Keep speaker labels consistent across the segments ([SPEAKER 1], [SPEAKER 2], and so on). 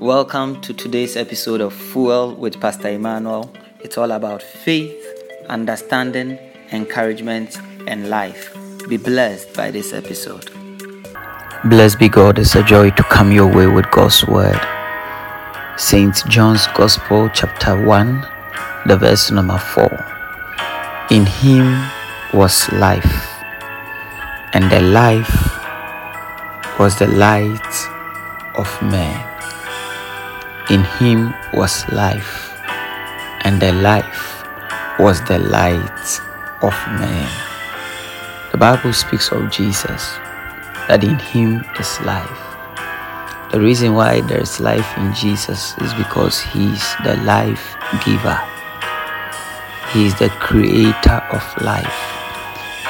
[SPEAKER 1] Welcome to today's episode of Fuel with Pastor Emmanuel. It's all about faith, understanding, encouragement, and life. Be blessed by this episode. Blessed be God, it's a joy to come your way with God's word. St. John's Gospel, chapter 1, the verse number 4. In him was life, and the life was the light of man. In him was life, and the life was the light of man. The Bible speaks of Jesus, that in him is life. The reason why there is life in Jesus is because he is the life giver. He is the creator of life.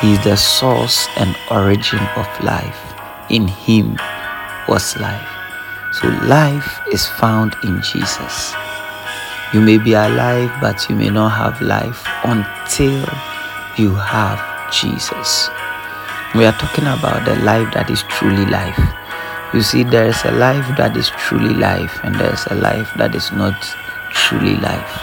[SPEAKER 1] He is the source and origin of life. In him was life. So life is found in Jesus. You may be alive, but you may not have life until you have Jesus. We are talking about the life that is truly life. You see, there is a life that is truly life, and there is a life that is not truly life.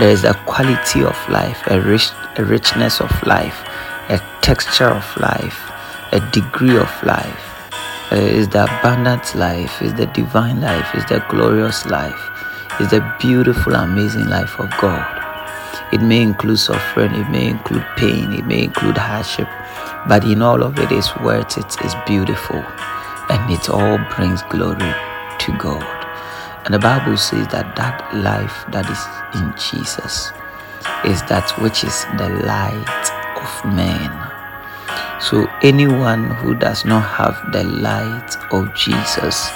[SPEAKER 1] There is a quality of life, a, rich, a richness of life, a texture of life, a degree of life Eh, is the abundant life, is the divine life, is the glorious life, is the beautiful, amazing life of God. It may include suffering, it may include pain, it may include hardship, but in all of it is worth it, it, is beautiful, and it all brings glory to God. And the Bible says that that life that is in Jesus is that which is the light of man. So, anyone who does not have the light of Jesus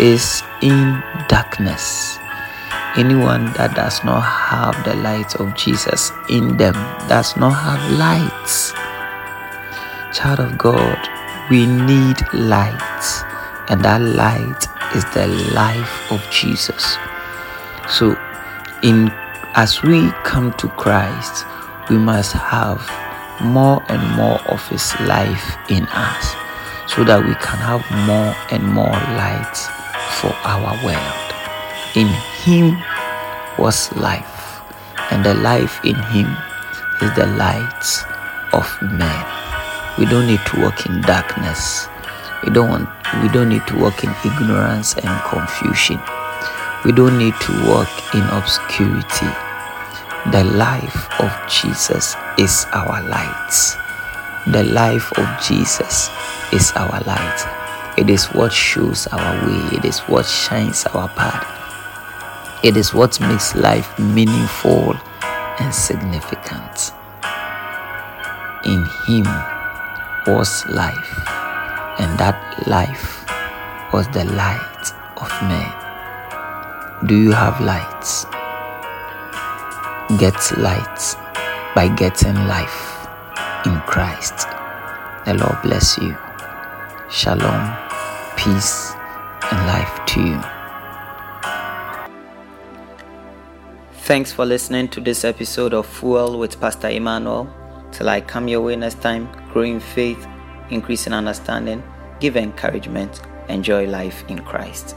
[SPEAKER 1] is in darkness. Anyone that does not have the light of Jesus in them does not have light. Child of God, we need light, and that light is the life of Jesus. So, in as we come to Christ, we must have more and more of His life in us so that we can have more and more light for our world. In Him was life, and the life in Him is the light of men. We don't need to walk in darkness. We don't want, we don't need to walk in ignorance and confusion. We don't need to walk in obscurity the life of Jesus is our light. The life of Jesus is our light. It is what shows our way. It is what shines our path. It is what makes life meaningful and significant. In Him was life, and that life was the light of men. Do you have lights? Get light by getting life in Christ. The Lord bless you. Shalom, peace, and life to you. Thanks for listening to this episode of Fuel with Pastor Emmanuel. Till I come your way next time, grow in faith, increase in understanding, give encouragement, enjoy life in Christ.